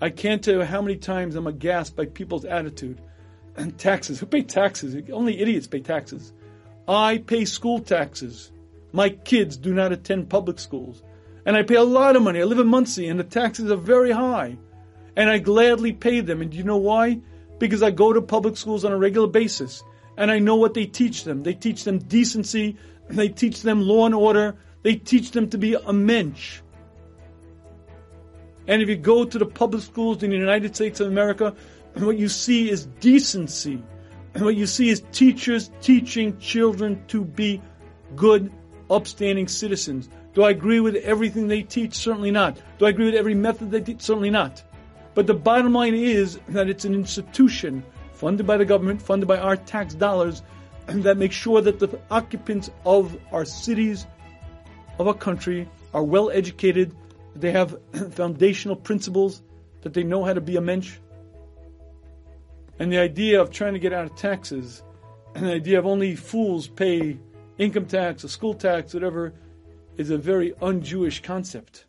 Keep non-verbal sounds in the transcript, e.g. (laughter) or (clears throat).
I can't tell you how many times I'm aghast by people's attitude. And (clears throat) taxes. Who pay taxes? Only idiots pay taxes. I pay school taxes. My kids do not attend public schools. And I pay a lot of money. I live in Monsey and the taxes are very high. And I gladly pay them. And do you know why? Because I go to public schools on a regular basis and I know what they teach them. They teach them decency. (clears throat) They teach them law and order. They teach them to be a mensch. And if you go to the public schools in the United States of America, what you see is decency. And what you see is teachers teaching children to be good, upstanding citizens. Do I agree with everything they teach? Certainly not. Do I agree with every method they teach? Certainly not. But the bottom line is that it's an institution funded by the government, funded by our tax dollars, that makes sure that the occupants of our cities, of our country, are well educated, they have (clears throat) foundational principles, that they know how to be a mensch. And the idea of trying to get out of taxes, (clears throat) and the idea of only fools pay income tax or school tax, whatever, is a very un Jewish concept.